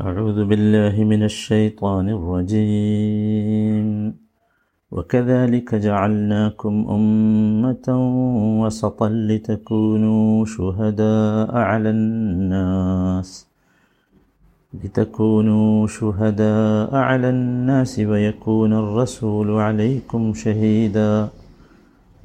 أعوذ بالله من الشيطان الرجيم. وكذلك جعلناكم أمة وسطا لتكونوا شهداء على الناس لتكونوا شهداء على الناس ويكون الرسول عليكم شهيدا.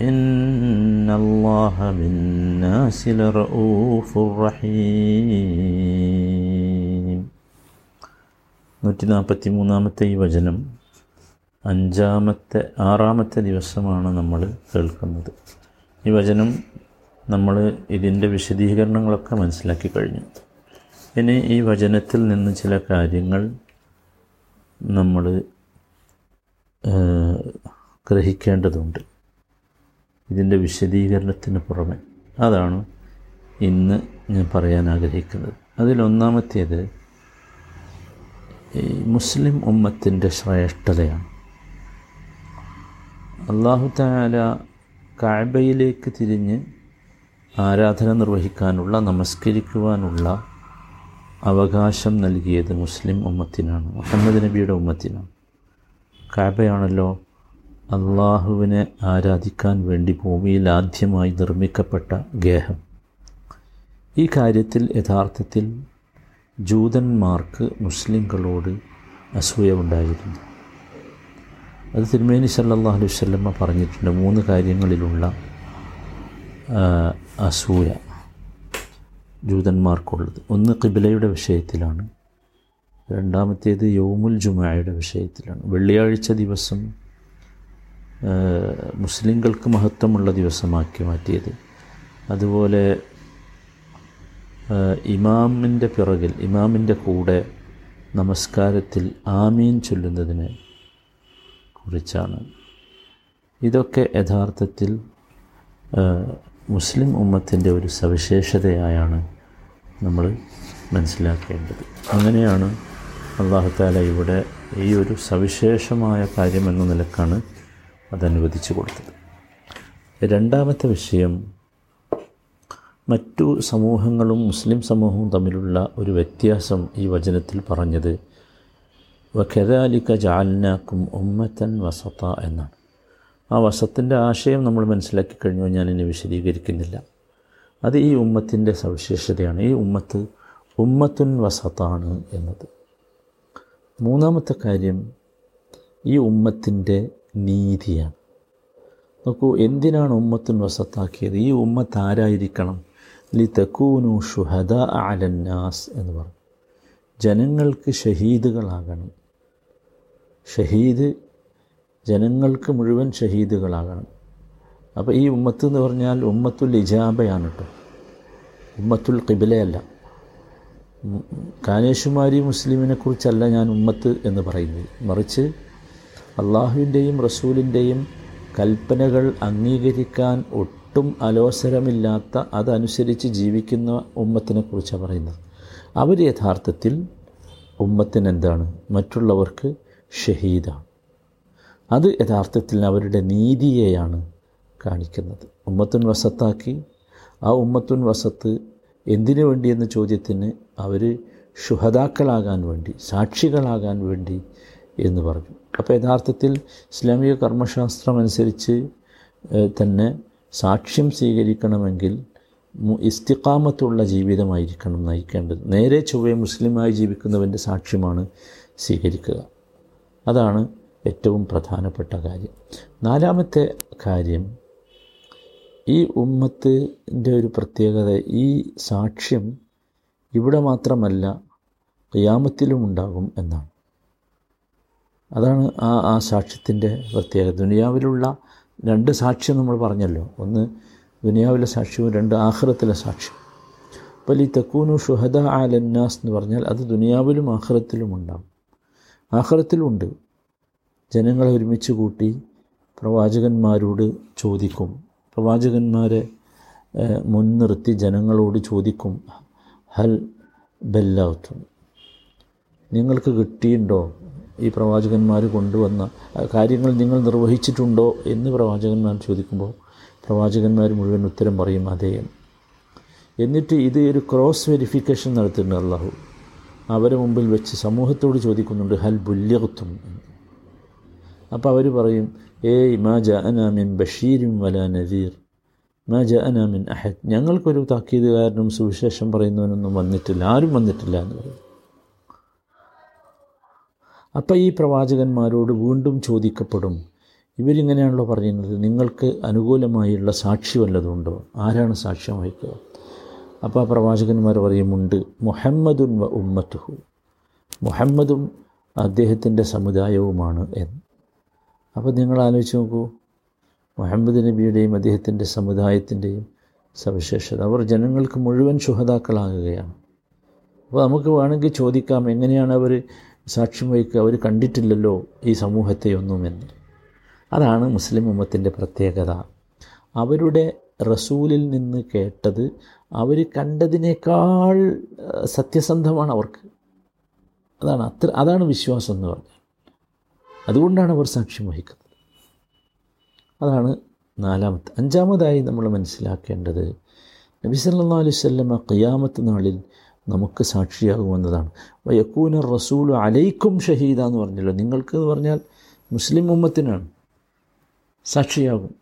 إن الله بالناس لرؤوف رحيم നൂറ്റി നാൽപ്പത്തി മൂന്നാമത്തെ ഈ വചനം അഞ്ചാമത്തെ ആറാമത്തെ ദിവസമാണ് നമ്മൾ കേൾക്കുന്നത് ഈ വചനം നമ്മൾ ഇതിൻ്റെ വിശദീകരണങ്ങളൊക്കെ മനസ്സിലാക്കി കഴിഞ്ഞു ഇനി ഈ വചനത്തിൽ നിന്ന് ചില കാര്യങ്ങൾ നമ്മൾ ഗ്രഹിക്കേണ്ടതുണ്ട് ഇതിന്റെ വിശദീകരണത്തിന് പുറമെ. അതാണ് ഇന്ന് ഞാൻ പറയാൻ ആഗ്രഹിക്കുന്നത്. അതിലൊന്നാമത്തേത് ഈ മുസ്ലിം ഉമ്മത്തിന്റെ ശ്രേഷ്ഠതയാണ്. അള്ളാഹു താല കാബയിലേക്ക് തിരിഞ്ഞ് ആരാധന നിർവഹിക്കാനുള്ള നമസ്കരിക്കുവാനുള്ള അവകാശം നൽകിയത് മുസ്ലിം ഉമ്മത്തിനാണ് മുഹമ്മദ് നബിയുടെ ഉമ്മത്തിനാണ്. കാബയാണല്ലോ അള്ളാഹുവിനെ ആരാധിക്കാൻ വേണ്ടി ഭൂമിയിൽ ആദ്യമായി നിർമ്മിക്കപ്പെട്ട ഗേഹം. ഈ കാര്യത്തിൽ യഥാർത്ഥത്തിൽ ജൂതന്മാർക്ക് മുസ്ലിങ്ങളോട് അസൂയ ഉണ്ടായിരുന്നു. അത് തിരുമേനി സല്ലാഹു അലൈഹി വല്ലമ്മ പറഞ്ഞിട്ടുണ്ട് മൂന്ന് കാര്യങ്ങളിലുള്ള അസൂയ ജൂതന്മാർക്കുള്ളത്. ഒന്ന് കിബിലയുടെ വിഷയത്തിലാണ്. രണ്ടാമത്തേത് യോമുൽ ജുമായയുടെ വിഷയത്തിലാണ്. വെള്ളിയാഴ്ച ദിവസം മുസ്ലിങ്ങൾക്ക് മഹത്വമുള്ള ദിവസമാക്കി മാറ്റിയത്. അതുപോലെ ഇമാമിന്റെ പിറകിൽ ഇമാമിന്റെ കൂടെ നമസ്കാരത്തിൽ ആമീൻ ചൊല്ലുന്നതിനെ കുറിച്ചാണ്. ഇതൊക്കെ യഥാർത്ഥത്തിൽ മുസ്ലിം ഉമ്മത്തിന്റെ ഒരു സവിശേഷതയായാണ് നമ്മൾ മനസ്സിലാക്കേണ്ടത്. അങ്ങനെയാണ് അള്ളാഹുത്താല ഇവിടെ ഈ ഒരു സവിശേഷമായ കാര്യമെന്ന നിലക്കാണ് അതനുവദിച്ചു കൊടുത്തത്. രണ്ടാമത്തെ വിഷയം മറ്റു സമൂഹങ്ങളും മുസ്ലിം സമൂഹവും തമ്മിലുള്ള ഒരു വ്യത്യാസം ഈ വചനത്തിൽ പറഞ്ഞത് വഖദാലിക ജാലിനാക്കും ഉമ്മത്തൻ വസത്ത എന്നാണ്. ആ വസത്തിന്റെ ആശയം നമ്മൾ മനസ്സിലാക്കി കഴിഞ്ഞു ഞാനിനി വിശദീകരിക്കുന്നില്ല. അത് ഈ ഉമ്മത്തിന്റെ സവിശേഷതയാണ്. ഈ ഉമ്മത്ത് ഉമ്മത്തുൻ വസത്താണ് എന്നത്. മൂന്നാമത്തെ കാര്യം ഈ ഉമ്മത്തിന്റെ നീതിയാണ്. നോക്കൂ എന്തിനാണ് ഉമ്മത്തുൻ വസത്താക്കിയത്? ഈ ഉമ്മത്ത് ആരായിരിക്കണം? ലി തക്കൂനു ഷുഹദ അലന്നാസ് എന്ന് പറഞ്ഞു. ജനങ്ങൾക്ക് ഷഹീദുകളാകണം. ഷഹീദ് ജനങ്ങൾക്ക് മുഴുവൻ ഷഹീദുകളാകണം. അപ്പോൾ ഈ ഉമ്മത്ത് എന്ന് പറഞ്ഞാൽ ഉമ്മത്തുൽ ഇജാബയാണ് കേട്ടോ ഉമ്മത്തുൽ കിബിലയല്ല കാനേഷുമാരി മുസ്ലിമിനെക്കുറിച്ചല്ല ഞാൻ ഉമ്മത്ത് എന്ന് പറയുന്നത്. മറിച്ച് അള്ളാഹുവിന്റെയും റസൂലിന്റെയും കൽപ്പനകൾ അംഗീകരിക്കാൻ ഒട്ടും അലോസരമില്ലാത്ത അതനുസരിച്ച് ജീവിക്കുന്ന ഉമ്മത്തിനെ കുറിച്ചാണ് പറയുന്നത്. അവർ യഥാർത്ഥത്തിൽ ഉമ്മത്തിന് എന്താണ് മറ്റുള്ളവർക്ക് ഷഹീദാണ്. അത് യഥാർത്ഥത്തിൽ അവരുടെ നീതിയെയാണ് കാണിക്കുന്നത്. ഉമ്മത്തുൻ വസത്താക്കി ആ ഉമ്മത്തുൻ വസത്ത് എന്തിനു വേണ്ടി എന്ന ചോദ്യത്തിന് അവർ ഷുഹദാക്കളാകാൻ വേണ്ടി സാക്ഷികളാകാൻ വേണ്ടി എന്ന് പറഞ്ഞു. അപ്പോൾ യഥാർത്ഥത്തിൽ ഇസ്ലാമിക കർമ്മശാസ്ത്രം അനുസരിച്ച് തന്നെ സാക്ഷ്യം സ്വീകരിക്കണമെങ്കിൽ ഇസ്തിക്കാമത്തുള്ള ജീവിതമായിരിക്കണം നയിക്കേണ്ടത്. നേരെ ചൊവ്വെ മുസ്ലിമായി ജീവിക്കുന്നവന്റെ സാക്ഷ്യമാണ് സ്വീകരിക്കുക. അതാണ് ഏറ്റവും പ്രധാനപ്പെട്ട കാര്യം. നാലാമത്തെ കാര്യം ഈ ഉമ്മത്തിന്റെ ഒരു പ്രത്യേകത ഈ സാക്ഷ്യം ഇവിടെ മാത്രമല്ല ഖിയാമത്തിലും ഉണ്ടാകും എന്നാണ്. അതാണ് ആ ആ സാക്ഷ്യത്തിന്റെ പ്രത്യേകത. ദുനിയാവിലുള്ള രണ്ട് സാക്ഷ്യം നമ്മൾ പറഞ്ഞല്ലോ. ഒന്ന് ദുനിയാവിലെ സാക്ഷ്യവും രണ്ട് ആഹ്റത്തിലെ സാക്ഷ്യം. അപ്പോൾ ഈ തക്കൂനു ഷുഹദ ആലന്നാസ് എന്ന് പറഞ്ഞാൽ അത് ദുനിയാവിലും ആഹ്റത്തിലും ഉണ്ടാകും ആഹ്റത്തിലുണ്ട്. ജനങ്ങളെ ഒരുമിച്ച് കൂട്ടി പ്രവാചകന്മാരോട് ചോദിക്കും. പ്രവാചകന്മാരെ മുൻനിർത്തി ജനങ്ങളോട് ചോദിക്കും. ഹൽ ബെല്ലാത്തും. നിങ്ങൾക്ക് കിട്ടിയിട്ടുണ്ടോ? ഈ പ്രവാചകന്മാർ കൊണ്ടുവന്ന കാര്യങ്ങൾ നിങ്ങൾ നിർവഹിച്ചിട്ടുണ്ടോ എന്ന് പ്രവാചകന്മാർ ചോദിക്കുമ്പോൾ പ്രവാചകന്മാർ മുഴുവൻ ഉത്തരം പറയും അതേ. എന്നിട്ട് ഇത് ഒരു ക്രോസ് വെരിഫിക്കേഷൻ നടത്തുന്നുണ്ട് അള്ളാഹു. അവരെ മുമ്പിൽ വെച്ച് സമൂഹത്തോട് ചോദിക്കുന്നുണ്ട് ഹൽ ബുല്യത്തും അപ്പോൾ അവർ പറയും ഏ മാ ജ അനാമിൻ ബഷീരും വല നദീർ. മാ ജ അനാമിൻ അഹദ്. ഞങ്ങൾക്കൊരു താക്കീതുകാരനും സുവിശേഷം പറയുന്നവനൊന്നും വന്നിട്ടില്ല ആരും വന്നിട്ടില്ല എന്ന് പറയും. അപ്പം ഈ പ്രവാചകന്മാരോട് വീണ്ടും ചോദിക്കപ്പെടും ഇവരിങ്ങനെയാണല്ലോ പറയുന്നത് നിങ്ങൾക്ക് അനുകൂലമായുള്ള സാക്ഷി വല്ലതുണ്ടോ ആരാണ് സാക്ഷ്യം വഹിക്കുക? അപ്പോൾ ആ പ്രവാചകന്മാർ പറയുമുണ്ട് മുഹമ്മദുൻ വ ഉമ്മത്തുഹു. മുഹമ്മദും അദ്ദേഹത്തിന്റെ സമുദായവുമാണ് എന്ന്. അപ്പോൾ നിങ്ങൾ ആലോചിച്ച് നോക്കൂ മുഹമ്മദ് നബിയുടെയും അദ്ദേഹത്തിന്റെ സമുദായത്തിന്റെയും സവിശേഷത. അവർ ജനങ്ങൾക്ക് മുഴുവൻ ശുഹതാക്കളാകുകയാണ് അപ്പോൾ നമുക്ക് വേണമെങ്കിൽ ചോദിക്കാം എങ്ങനെയാണ് അവർ സാക്ഷ്യം വഹിക്കുക. അവർ കണ്ടിട്ടില്ലല്ലോ ഈ സമൂഹത്തെ ഒന്നുമെന്ന്. അതാണ് മുസ്ലിം ഉമ്മത്തിന്റെ പ്രത്യേകത. അവരുടെ റസൂലിൽ നിന്ന് കേട്ടത് അവർ കണ്ടതിനേക്കാൾ സത്യസന്ധമാണ് അവർക്ക്. അതാണ് അത്ര അതാണ് വിശ്വാസം എന്ന് പറഞ്ഞാൽ. അതുകൊണ്ടാണ് അവർ സാക്ഷ്യം വഹിക്കുന്നത്. അതാണ് നാലാമത്തെ അഞ്ചാമതായി നമ്മൾ മനസ്സിലാക്കേണ്ടത് നബി സല്ലല്ലാഹു അലൈഹി വസല്ലമ ഖിയാമത്ത് നാളിൽ നമുക്ക് സാക്ഷിയാകുമെന്നതാണ്. വയക്കൂന റസൂൽ അലൈക്കും ഷഹീദ എന്ന് പറഞ്ഞല്ലോ. നിങ്ങൾക്ക് എന്ന് പറഞ്ഞാൽ മുസ്ലിം ഉമ്മത്തിനാണ്. സാക്ഷിയാകും.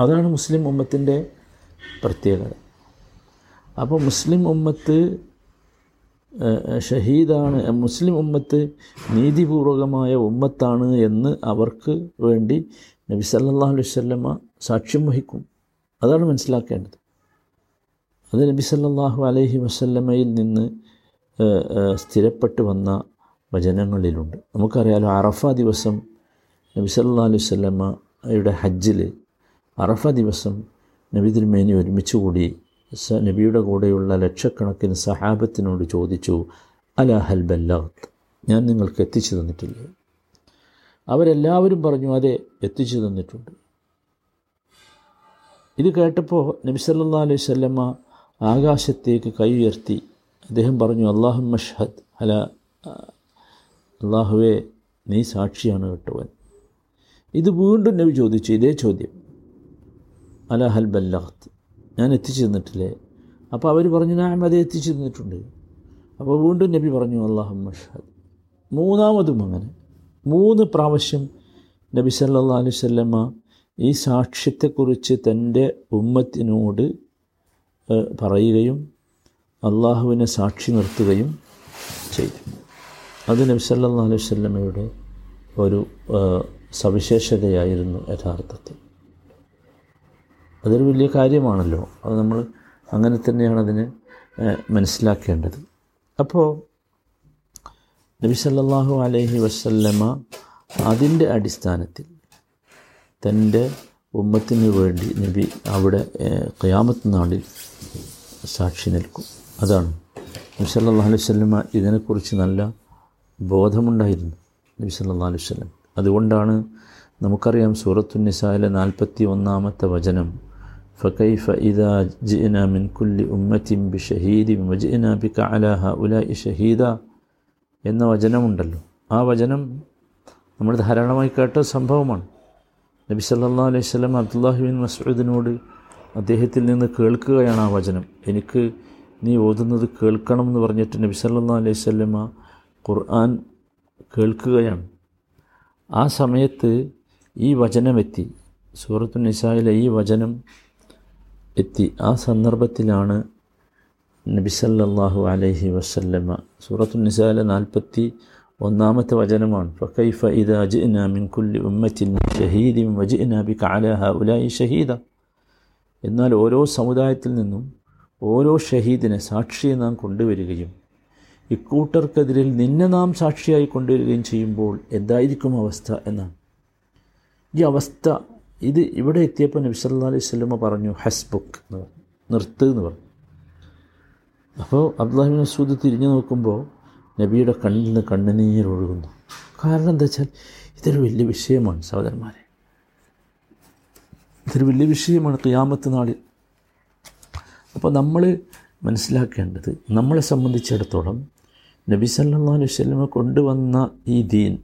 അതാണ് മുസ്ലിം ഉമ്മത്തിന്റെ പ്രത്യേകത. അപ്പോൾ മുസ്ലിം ഉമ്മത്ത് ഷഹീദാണ് മുസ്ലിം ഉമ്മത്ത് നീതിപൂർവകമായ ഉമ്മത്താണ് എന്ന് അവർക്ക് വേണ്ടി നബി സല്ലല്ലാഹു അലൈഹി വസല്ലമ സാക്ഷ്യം വഹിക്കും. അതാണ് മനസ്സിലാക്കേണ്ടത്. അത് നബി സല്ലാഹു അലൈഹി വസല്ലമയിൽ നിന്ന് സ്ഥിരപ്പെട്ട് വന്ന വചനങ്ങളിലുണ്ട്. നമുക്കറിയാലോ അറഫ ദിവസം നബി സല്ലാ അലൈഹി വസല്ലമയുടെ ഹജ്ജിൽ അറഫ ദിവസം നബി തിരുമേനി ഒരുമിച്ച് കൂടി നബിയുടെ കൂടെയുള്ള ലക്ഷക്കണക്കിന് സഹാബത്തിനോട് ചോദിച്ചു അല ഹൽ ബല്ലാത്ത് ഞാൻ നിങ്ങൾക്ക് എത്തിച്ചു തന്നിട്ടില്ലേ? അവരെല്ലാവരും പറഞ്ഞു അതെ എത്തിച്ചു തന്നിട്ടുണ്ട്. ഇത് കേട്ടപ്പോൾ നബി സല്ലല്ലാഹു അലൈഹി സ്വല്ലമ്മ ആകാശത്തേക്ക് കൈ ഉയർത്തി. അദ്ദേഹം പറഞ്ഞു അള്ളാഹു മഷ്ഹദ് അല അള്ളാഹുവെ നീ സാക്ഷിയാണ് കേട്ടവൻ. ഇത് വീണ്ടും നബി ചോദിച്ചു ഇതേ ചോദ്യം. അല ഹൽ ബല്ലാഖത്ത് ഞാൻ എത്തിച്ചു തന്നിട്ടില്ലേ അപ്പോൾ അവർ പറഞ്ഞു ഞാൻ അത് എത്തിച്ചു തന്നിട്ടുണ്ട് അപ്പോൾ വീണ്ടും നബി പറഞ്ഞു അള്ളാഹു മഷ്ഹദ് മൂന്നാമതും അങ്ങനെ. മൂന്ന് പ്രാവശ്യം നബി സല്ലാ അലൈഹി വസല്ലമ ഈ സാക്ഷ്യത്തെക്കുറിച്ച് തന്റെ ഉമ്മത്തിനോട് പറയുകയും അള്ളാഹുവിനെ സാക്ഷി നിർത്തുകയും ചെയ്തു. അത് നബ്സല്ലാ അലൈഹി വസല്ലമയുടെ ഒരു സവിശേഷതയായിരുന്നു യഥാർത്ഥത്തിൽ. അതൊരു വലിയ കാര്യമാണല്ലോ. അത് നമ്മൾ അങ്ങനെ തന്നെയാണ് അതിനെ മനസ്സിലാക്കേണ്ടത്. അപ്പോൾ നബി സല്ലല്ലാഹു അലൈഹി വസല്ലമ അതിന്റെ അടിസ്ഥാനത്തിൽ തന്റെ ഉമ്മത്തിന് വേണ്ടി നബി അവിടെ ഖയാമത്ത് നാളിൽ സാക്ഷി നിൽക്കും. അതാണ്. നബി സല്ലാ അലൈഹി സ്വല്ലമ ഇതിനെക്കുറിച്ച് നല്ല ബോധമുണ്ടായിരുന്നു നബി സല്ലാ അലൈഹി സ്വല്ലം അതുകൊണ്ടാണ് നമുക്കറിയാം സൂറത്തു നിസായിലെ നാൽപ്പത്തി ഒന്നാമത്തെ വചനം ഫൈഫ ഇദാ ജിന മിൻ കുല്ലി ഉമ്മത്തിം ബി ഷഹീദി വജിന ബി കലാഹ ഉല ഇ ഷഹീദ എന്ന വചനമുണ്ടല്ലോ. ആ വചനം നമ്മൾ ധാരാളമായി കേട്ട സംഭവമാണ്. നബി സല്ലാ അലൈഹി സ്വലം അബ്ദുല്ലാഹി ബിൻ മസ്ഊദിനോട് അദ്ദേഹത്തിൽ നിന്ന് കേൾക്കുകയാണ് ആ വചനം. എനിക്ക് നീ ഓതുന്നത് കേൾക്കണം എന്ന് പറഞ്ഞിട്ട് നബി സല്ലാ അലൈഹി വസല്ലമ ഖുർആൻ കേൾക്കുകയാണ്. ആ സമയത്ത് ഈ വചനമെത്തി സൂറത്തു നിസായിലെ ഈ വചനം എത്തി. ആ സന്ദർഭത്തിലാണ് നബി സല്ലല്ലാഹു അലൈഹി വസല്ലമ്മ സൂറത്തു നിസായിലെ നാൽപ്പത്തി ഒന്നാമത്തെ വചനമാണ് ഇദാ മിൻ കുല്ലി ഷഹീദിൻ ഷഹീദ. എന്നാൽ ഓരോ സമുദായത്തിൽ നിന്നും ഓരോ ഷഹീദിനെ സാക്ഷിയെ നാം കൊണ്ടുവരികയും ഇക്കൂട്ടർക്കെതിരിൽ നിന്നെ നാം സാക്ഷിയായി കൊണ്ടുവരികയും ചെയ്യുമ്പോൾ എന്തായിരിക്കും അവസ്ഥ എന്നാണ്. ഈ അവസ്ഥ ഇത് ഇവിടെ എത്തിയപ്പോൾ നബി സല്ലാ അലൈഹി സ്വലമ പറഞ്ഞു ഹസ്ബുക്ക് എന്ന് പറഞ്ഞു നിർത്ത് എന്ന് പറഞ്ഞു. അപ്പോൾ അബ്ദുല്ലാഹിബിൻ മസൂദ് തിരിഞ്ഞു നോക്കുമ്പോൾ നബിയുടെ കണ്ണിൽ നിന്ന് കണ്ണുനീരൊഴുകുന്നു കാരണം എന്താ വെച്ചാൽ ഇതൊരു വലിയ വിഷയമാണ് സഹോദരന്മാരെ. ഇതൊരു വലിയ വിഷയമാണ് ക്യാമത്ത് നാളിൽ. അപ്പോൾ നമ്മൾ മനസ്സിലാക്കേണ്ടത് നമ്മളെ സംബന്ധിച്ചിടത്തോളം നബി സല്ലാ സ്വലമ കൊണ്ടുവന്ന ഈ ദീൻ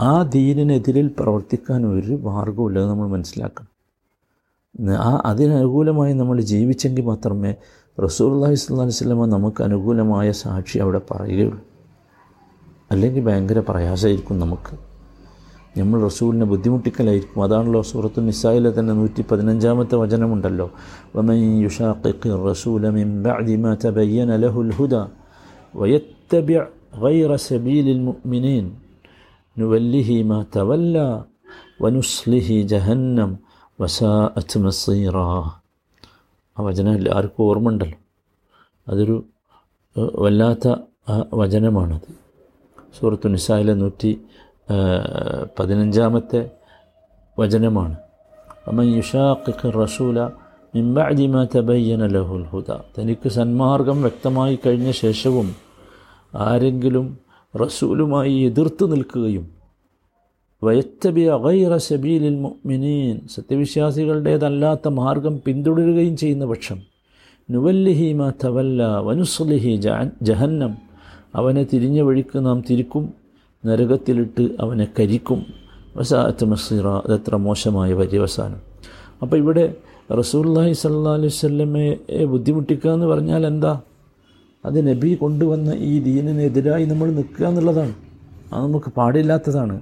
ആ ദീനിനെതിരിൽ പ്രവർത്തിക്കാൻ ഒരു മാർഗവുമില്ല അത് നമ്മൾ മനസ്സിലാക്കണം. ആ അതിനനുകൂലമായി നമ്മൾ ജീവിച്ചെങ്കിൽ മാത്രമേ റസൂല്ലാഹി സ്വല്ലാ വസ്ലമ നമുക്ക് അനുകൂലമായ സാക്ഷി അവിടെ പറയുകയുള്ളൂ അല്ലെങ്കിൽ ഭയങ്കര പ്രയാസമായിരിക്കും നമുക്ക് നമ്മൾ റസൂലിനെ ബുദ്ധിമുട്ടിക്കലായിരിക്കും അതാണല്ലോ സൂറത്തു നിസായിലെ തന്നെ നൂറ്റി പതിനഞ്ചാമത്തെ വചനമുണ്ടല്ലോ ومن يشاقق الرسول من بعد ما تبين له الهدى ويتبع غير سبيل المؤمنين نوله ما تولى ونصله جهنم وساءت مصيرا ആ വചനം എല്ലാവർക്കും ഓർമ്മ ഉണ്ടല്ലോ അതൊരു വല്ലാത്ത വചനമാണത്. സൂറത്ത് നിസായിലെ നൂറ്റി പതിനഞ്ചാമത്തെ വചനമാണ്. അമ്മൻ യുഷാഖിഖ് റസൂല മിംബഅദിമ തബയ്യന ലഹുൽ ഹുദ. തനിക്ക് സന്മാർഗം വ്യക്തമായി കഴിഞ്ഞ ശേഷവും ആരെങ്കിലും റസൂലുമായി എതിർത്ത് നിൽക്കുകയും വയത്തബി വൈറ സബീലിൽ മുഅ്മിനീൻ. സത്യവിശ്വാസികളുടേതല്ലാത്ത മാർഗം പിന്തുടരുകയും ചെയ്യുന്ന പക്ഷം നുവല്ലിഹി മാ തവല്ല വനുസ്ലിഹി ജഹന്നം. അവനെ തിരിഞ്ഞ വഴിക്ക് നാം തിരിക്കും നരകത്തിലിട്ട് അവനെ കരിക്കും. വസാഅത്ത് മസീറ അതെത്ര മോശമായ പര്യവസാനം. അപ്പോൾ ഇവിടെ റസൂല്ലാഹി സല്ലാ അലൈഹി സ്വല്ലമയെ ബുദ്ധിമുട്ടിക്കുക എന്ന് പറഞ്ഞാൽ എന്താ? അത് നബി കൊണ്ടുവന്ന ഈ ദീനിനെതിരായി നമ്മൾ നിൽക്കുക എന്നുള്ളതാണ്. അത് നമുക്ക് പാടില്ലാത്തതാണ്.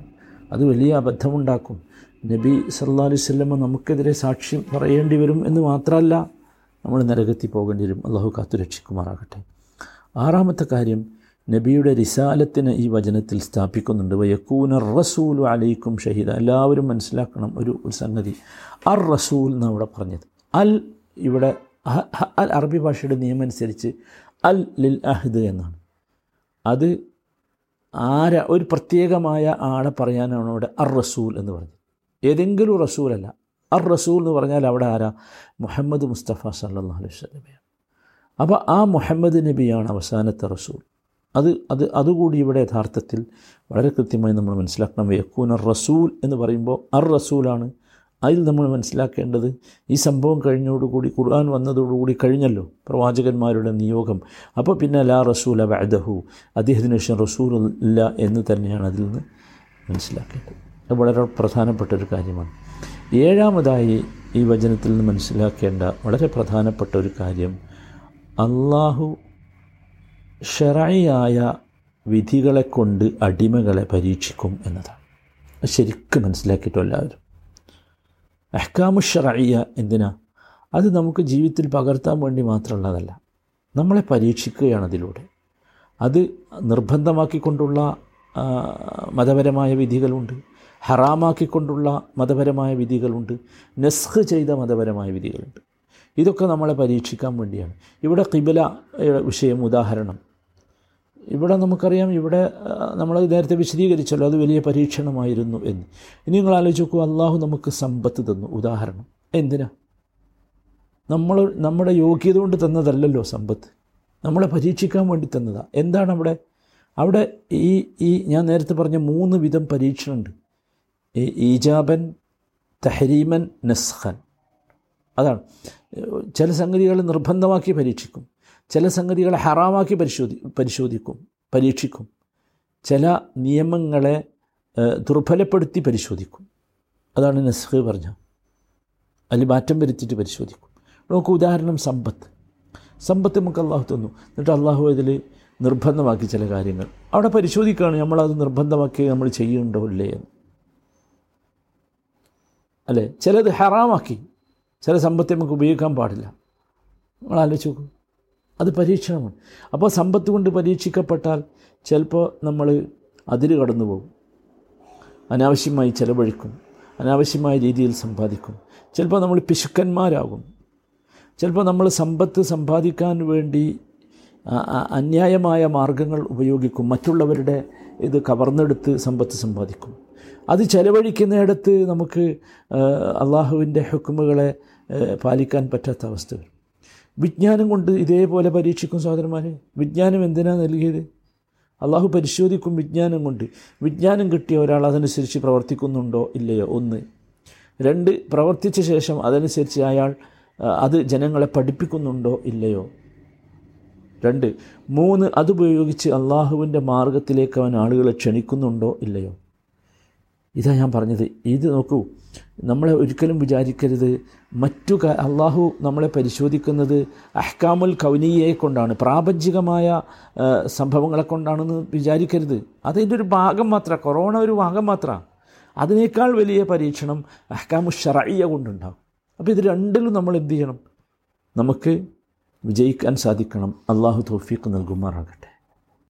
അത് വലിയ അബദ്ധമുണ്ടാക്കും. നബി സല്ലാ അലൈഹി സ്വല്ലമ്മ നമുക്കെതിരെ സാക്ഷ്യം പറയേണ്ടി വരും എന്ന് മാത്രമല്ല നമ്മൾ നരകത്തിൽ പോകേണ്ടി വരും. അള്ളാഹു കാത്തു രക്ഷിക്കുമാറാകട്ടെ. ആറാമത്തെ കാര്യം നബിയുടെ റിസാലത്തിന് ഈ വചനത്തിൽ സ്ഥാപിക്കുന്നുണ്ട്. വയക്കൂന റസൂൽ അലൈക്കും ഷഹീദ. എല്ലാവരും മനസ്സിലാക്കണം ഒരു ഒരു സംഗതി. അർ റസൂൽ എന്നാണ് ഇവിടെ പറഞ്ഞത്. അൽ ഇവിടെ അൽ അറബി ഭാഷയുടെ നിയമം അനുസരിച്ച് അൽ ലിൽ അഹ്ദ് എന്നാണ്. അത് ആര ഒരു പ്രത്യേകമായ ആളെ പറയാനാണ് അവിടെ അർ റസൂൽ എന്ന് പറഞ്ഞത്. ഏതെങ്കിലും റസൂലല്ല. അർ റസൂൽ എന്ന് പറഞ്ഞാൽ അവിടെ ആരാ? മുഹമ്മദ് മുസ്തഫ സല്ലാ അലൈഹി സ്വലമയാണ് അപ്പോൾ ആ മുഹമ്മദ് നബിയാണ് അവസാനത്തെ റസൂൽ. അത് അത് അതുകൂടി ഇവിടെ യഥാർത്ഥത്തിൽ വളരെ കൃത്യമായി നമ്മൾ മനസ്സിലാക്കണം. യക്കൂൻ റസൂൽ എന്ന് പറയുമ്പോൾ അർ റസൂലാണ് അതിൽ നമ്മൾ മനസ്സിലാക്കേണ്ടത് ഈ സംഭവം കഴിഞ്ഞോടുകൂടി ഖുർആൻ വന്നതോടുകൂടി കഴിഞ്ഞല്ലോ പ്രവാചകന്മാരുടെ നിയോഗം. അപ്പോൾ പിന്നെ ലാ റസൂല ബഅദഹു അദ്ദേഹത്തിന് ശേഷം റസൂൽ ഇല്ല എന്ന് തന്നെയാണ് അതിൽ നിന്ന് മനസ്സിലാക്കേണ്ടത്. അത് വളരെ പ്രധാനപ്പെട്ട ഒരു കാര്യമാണ്. ഏഴാമതായി ഈ വചനത്തിൽ നിന്ന് മനസ്സിലാക്കേണ്ട വളരെ പ്രധാനപ്പെട്ട ഒരു കാര്യം അള്ളാഹു ഷെറായിയായ വിധികളെ കൊണ്ട് അടിമകളെ പരീക്ഷിക്കും എന്നതാണ്. ശരിക്കും മനസ്സിലാക്കിയിട്ടും എല്ലാവരും. അഹ്കാമു ഷറയ്യ എന്തിനാ? അത് നമുക്ക് ജീവിതത്തിൽ പകർത്താൻ വേണ്ടി മാത്രമുള്ളതല്ല. നമ്മളെ പരീക്ഷിക്കുകയാണ് അതിലൂടെ. അത് നിർബന്ധമാക്കിക്കൊണ്ടുള്ള മതപരമായ വിധികളുണ്ട്. ഹറാമാക്കിക്കൊണ്ടുള്ള മതപരമായ വിധികളുണ്ട്. നെസ്ഹ് ചെയ്ത മതപരമായ വിധികളുണ്ട്. ഇതൊക്കെ നമ്മളെ പരീക്ഷിക്കാൻ വേണ്ടിയാണ്. ഇവിടെ കിബില വിഷയം ഉദാഹരണം. ഇവിടെ നമുക്കറിയാം ഇവിടെ നമ്മൾ നേരത്തെ വിശദീകരിച്ചല്ലോ അത് വലിയ പരീക്ഷണമായിരുന്നു എന്ന്. ഇനി നിങ്ങൾ ആലോചിച്ച് നോക്കൂ അള്ളാഹു നമുക്ക് സമ്പത്ത് തന്നു. ഉദാഹരണം എന്തിനാ? നമ്മൾ നമ്മുടെ യോഗ്യത കൊണ്ട് തന്നതല്ലല്ലോ സമ്പത്ത്. നമ്മളെ പരീക്ഷിക്കാൻ വേണ്ടി തന്നതാ. എന്താണ് അവിടെ? അവിടെ ഈ ഈ ഞാൻ നേരത്തെ പറഞ്ഞ മൂന്ന് വിധം പരീക്ഷണമുണ്ട്. ഈജാബൻ തഹരീമൻ നസ്ഖൻ. അതാണ്. ചില സംഗതികൾ നിർബന്ധമാക്കി പരീക്ഷിക്കും. ചില സംഗതികളെ ഹറാമാക്കി പരിശോധി പരിശോധിക്കും പരീക്ഷിക്കും. ചില നിയമങ്ങളെ ദുർബലപ്പെടുത്തി പരിശോധിക്കും. അതാണ് നസ്ഹ് പറഞ്ഞ. അതിൽ മാറ്റം വരുത്തിയിട്ട് പരിശോധിക്കും. നമുക്ക് ഉദാഹരണം സമ്പത്ത്. സമ്പത്ത് നമുക്ക് അള്ളാഹു തന്നു. എന്നിട്ട് അള്ളാഹു അതിൽ നിർബന്ധമാക്കി ചില കാര്യങ്ങൾ. അവിടെ പരിശോധിക്കുകയാണ് നമ്മളത് നിർബന്ധമാക്കി നമ്മൾ ചെയ്യുന്നുണ്ടോ ഇല്ലേ എന്ന്. അല്ലേ? ചിലത് ഹറാമാക്കി. ചില സമ്പത്ത് നമുക്ക് ഉപയോഗിക്കാൻ പാടില്ല. നമ്മൾ ആലോചിച്ച് നോക്കൂ. അത് പരീക്ഷണമാണ്. അപ്പോൾ സമ്പത്ത് കൊണ്ട് പരീക്ഷിക്കപ്പെട്ടാൽ ചിലപ്പോൾ നമ്മൾ അതിര് കടന്നു പോകും അനാവശ്യമായി ചിലവഴിക്കും. അനാവശ്യമായ രീതിയിൽ സമ്പാദിക്കും. ചിലപ്പോൾ നമ്മൾ പിശുക്കന്മാരാകും. ചിലപ്പോൾ നമ്മൾ സമ്പത്ത് സമ്പാദിക്കാൻ വേണ്ടി അന്യായമായ മാർഗങ്ങൾ ഉപയോഗിക്കും. മറ്റുള്ളവരുടെ ഇത് കവർന്നെടുത്ത് സമ്പത്ത് സമ്പാദിക്കും. അത് ചിലവഴിക്കുന്നിടത്ത് നമുക്ക് അള്ളാഹുവിന്റെ ഹുക്കുമുകളെ പാലിക്കാൻ പറ്റാത്ത അവസ്ഥ വരും. വിജ്ഞാനം കൊണ്ട് ഇതേപോലെ പരീക്ഷിക്കും സഹോദരന്മാരെ. വിജ്ഞാനം എന്തിനാണ് നൽകിയത്? അള്ളാഹു പരിശോധിക്കും വിജ്ഞാനം കൊണ്ട്. വിജ്ഞാനം കിട്ടിയ ഒരാൾ അതനുസരിച്ച് പ്രവർത്തിക്കുന്നുണ്ടോ ഇല്ലയോ? ഒന്ന്. രണ്ട് പ്രവർത്തിച്ച ശേഷം അതനുസരിച്ച് അയാൾ അത് ജനങ്ങളെ പഠിപ്പിക്കുന്നുണ്ടോ ഇല്ലയോ? രണ്ട് മൂന്ന് അതുപയോഗിച്ച് അള്ളാഹുവിന്റെ മാർഗത്തിലേക്ക് അവൻ ആളുകളെ ക്ഷണിക്കുന്നുണ്ടോ ഇല്ലയോ? ഇതാ ഞാൻ പറഞ്ഞത്. ഇത് നോക്കൂ. നമ്മളെ ഒരിക്കലും വിചാരിക്കരുത്. മറ്റു അള്ളാഹു നമ്മളെ പരിശോധിക്കുന്നത് അഹ്കാമുൽ കൗനിയെ കൊണ്ടാണ്. പ്രാപഞ്ചികമായ സംഭവങ്ങളെ കൊണ്ടാണെന്ന് വിചാരിക്കരുത്. അതിന്റെ ഒരു ഭാഗം മാത്രം കൊറോണ ഒരു ഭാഗം മാത്രമാണ് അതിനേക്കാൾ വലിയ പരീക്ഷണം അഹ്കാമു ഷറയ്യ കൊണ്ടുണ്ടാകും അപ്പോൾ ഇത് രണ്ടിലും നമ്മൾ എന്ത് ചെയ്യണം? നമുക്ക് വിജയിക്കാൻ സാധിക്കണം. അള്ളാഹു തോഫീക്ക് നൽകുമാറാകട്ടെ.